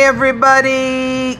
Everybody.